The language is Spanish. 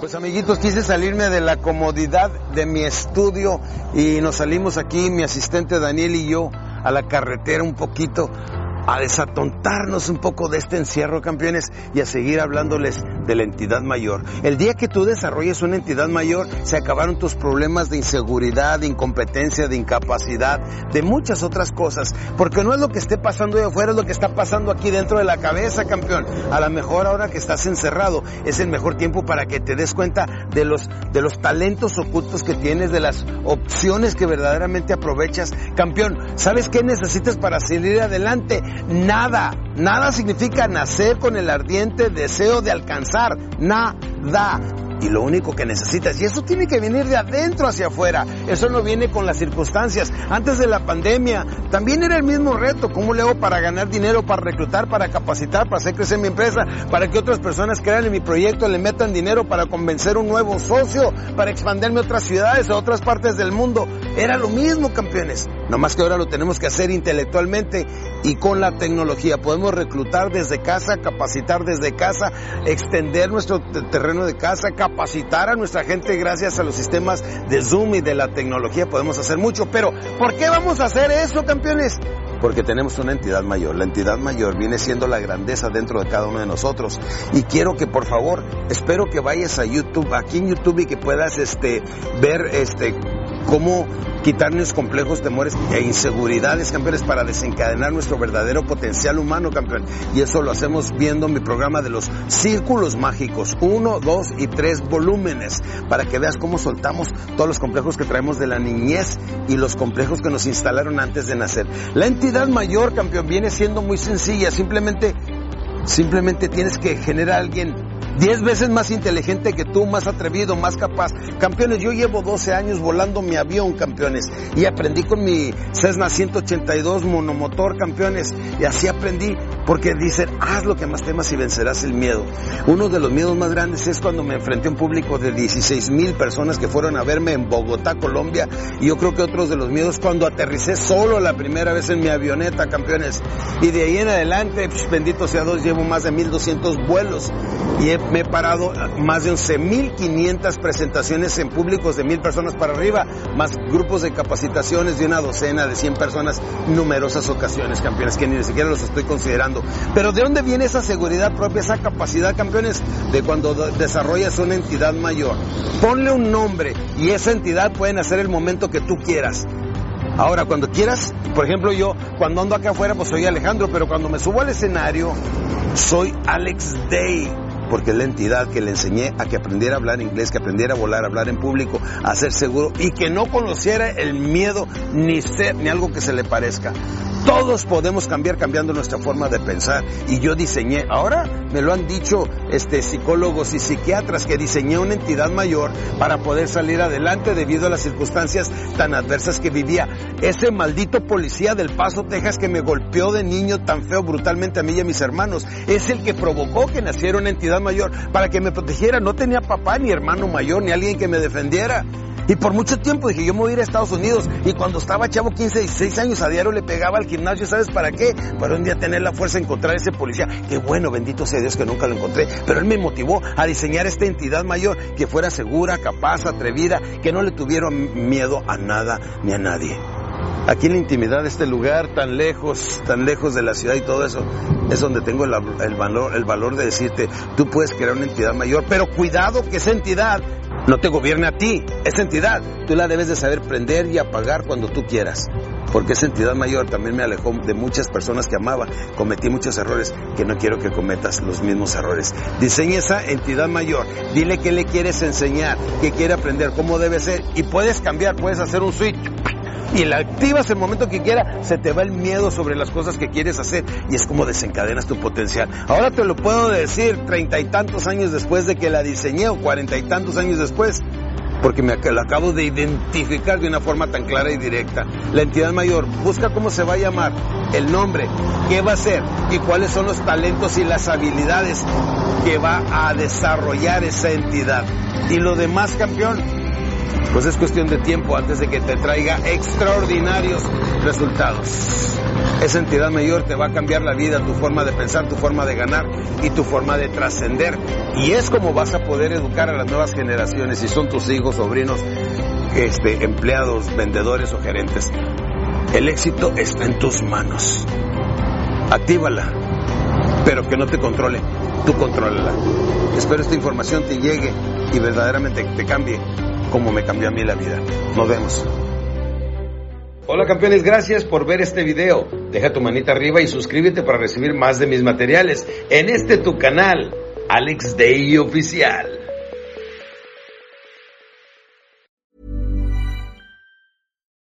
Pues amiguitos, quise salirme de la comodidad de mi estudio y nos salimos aquí, mi asistente Daniel y yo, a la carretera un poquito a desatontarnos un poco de este encierro, campeones, y a seguir hablándoles de la entidad mayor. El día que tú desarrolles una entidad mayor, se acabaron tus problemas de inseguridad, de incompetencia, de incapacidad, de muchas otras cosas, porque no es lo que esté pasando de afuera, es lo que está pasando aquí dentro de la cabeza, campeón. A lo mejor ahora que estás encerrado, es el mejor tiempo para que te des cuenta de los, de los talentos ocultos que tienes, de las opciones que verdaderamente aprovechas. Campeón, ¿sabes qué necesitas para salir adelante? Nada, nada significa nacer con el ardiente deseo de alcanzar, nada. Y lo único que necesitas, y eso tiene que venir de adentro hacia afuera, eso no viene con las circunstancias. Antes de la pandemia también era el mismo reto, ¿cómo le hago para ganar dinero, para reclutar, para capacitar, para hacer crecer mi empresa, para que otras personas crean en mi proyecto, le metan dinero para convencer un nuevo socio, para expandirme a otras ciudades, a otras partes del mundo? Era lo mismo, campeones. No más que ahora lo tenemos que hacer intelectualmente y con la tecnología. Podemos reclutar desde casa, capacitar desde casa, extender nuestro terreno de casa, capacitar a nuestra gente gracias a los sistemas de Zoom y de la tecnología. Podemos hacer mucho. Pero, ¿por qué vamos a hacer eso, campeones? Porque tenemos una entidad mayor. La entidad mayor viene siendo la grandeza dentro de cada uno de nosotros. Y quiero que por favor, espero que vayas a YouTube, aquí en YouTube y que puedas este, ver este, cómo quitarnos complejos, temores e inseguridades, campeones, para desencadenar nuestro verdadero potencial humano, campeón. Y eso lo hacemos viendo mi programa de los círculos mágicos, uno, dos y tres volúmenes, para que veas cómo soltamos todos los complejos que traemos de la niñez y los complejos que nos instalaron antes de nacer. La entidad mayor, campeón, viene siendo muy sencilla, simplemente, simplemente tienes que generar a alguien Diez veces más inteligente que tú, más atrevido, más capaz. Campeones, yo llevo 12 años volando mi avión, campeones. Y aprendí con mi Cessna 182 monomotor, campeones. Y así aprendí porque dicen, haz lo que más temas y vencerás el miedo. Uno de los miedos más grandes es cuando me enfrenté a un público de 16 mil personas que fueron a verme en Bogotá, Colombia. Y yo creo que otros de los miedos cuando aterricé solo la primera vez en mi avioneta, campeones. Y de ahí en adelante, pues, bendito sea Dios, llevo más de 1200 vuelos. Y he me he parado más de 11.500 presentaciones en públicos de mil personas para arriba, más grupos de capacitaciones de una docena, de 100 personas, numerosas ocasiones, campeones, que ni siquiera los estoy considerando. Pero ¿de dónde viene esa seguridad propia, esa capacidad, campeones? De cuando desarrollas una entidad mayor. Ponle un nombre y esa entidad puede hacer el momento que tú quieras. Ahora, cuando quieras, por ejemplo, yo cuando ando acá afuera, pues soy Alejandro, pero cuando me subo al escenario, soy Alex Day porque es la entidad que le enseñé a que aprendiera a hablar inglés, que aprendiera a volar, a hablar en público, a ser seguro y que no conociera el miedo ni ser ni algo que se le parezca. Todos podemos cambiar cambiando nuestra forma de pensar. Y yo diseñé, ahora me lo han dicho este, psicólogos y psiquiatras, que diseñé una entidad mayor para poder salir adelante debido a las circunstancias tan adversas que vivía. Ese maldito policía del Paso, Texas, que me golpeó de niño tan feo brutalmente a mí y a mis hermanos, es el que provocó que naciera una entidad mayor para que me protegiera. No tenía papá, ni hermano mayor, ni alguien que me defendiera. Y por mucho tiempo dije, yo me voy a ir a Estados Unidos. Y cuando estaba chavo, 15, 16 años, a diario le pegaba al gimnasio, ¿sabes para qué? Para un día tener la fuerza de encontrar ese policía. Qué bueno, bendito sea Dios que nunca lo encontré. Pero él me motivó a diseñar esta entidad mayor que fuera segura, capaz, atrevida, que no le tuviera miedo a nada ni a nadie. Aquí en la intimidad de este lugar, tan lejos, tan lejos de la ciudad y todo eso, es donde tengo el, valor, el valor de decirte, tú puedes crear una entidad mayor, pero cuidado que esa entidad no te gobierne a ti, esa entidad. Tú la debes de saber prender y apagar cuando tú quieras. Porque esa entidad mayor también me alejó de muchas personas que amaba. Cometí muchos errores que no quiero que cometas los mismos errores. Diseña esa entidad mayor. Dile qué le quieres enseñar, qué quiere aprender, cómo debe ser. Y puedes cambiar, puedes hacer un switch y la activas el momento que quiera, se te va el miedo sobre las cosas que quieres hacer y es como desencadenas tu potencial. Ahora te lo puedo decir treinta y tantos años después de que la diseñé o cuarenta y tantos años después, porque me la acabo de identificar de una forma tan clara y directa. La entidad mayor busca cómo se va a llamar, el nombre, qué va a ser y cuáles son los talentos y las habilidades que va a desarrollar esa entidad. Y lo demás, campeón, pues es cuestión de tiempo antes de que te traiga extraordinarios resultados. Esa entidad mayor te va a cambiar la vida, tu forma de pensar, tu forma de ganar y tu forma de trascender. Y es como vas a poder educar a las nuevas generaciones, si son tus hijos, sobrinos, este, empleados, vendedores o gerentes. El éxito está en tus manos. Actívala, pero que no te controle, tú contrólala. Espero esta información te llegue y verdaderamente te cambie como me cambió a mí la vida. Nos vemos. Hola campeones, gracias por ver este video. Deja tu manita arriba y suscríbete para recibir más de mis materiales en este tu canal, Alex Day Oficial.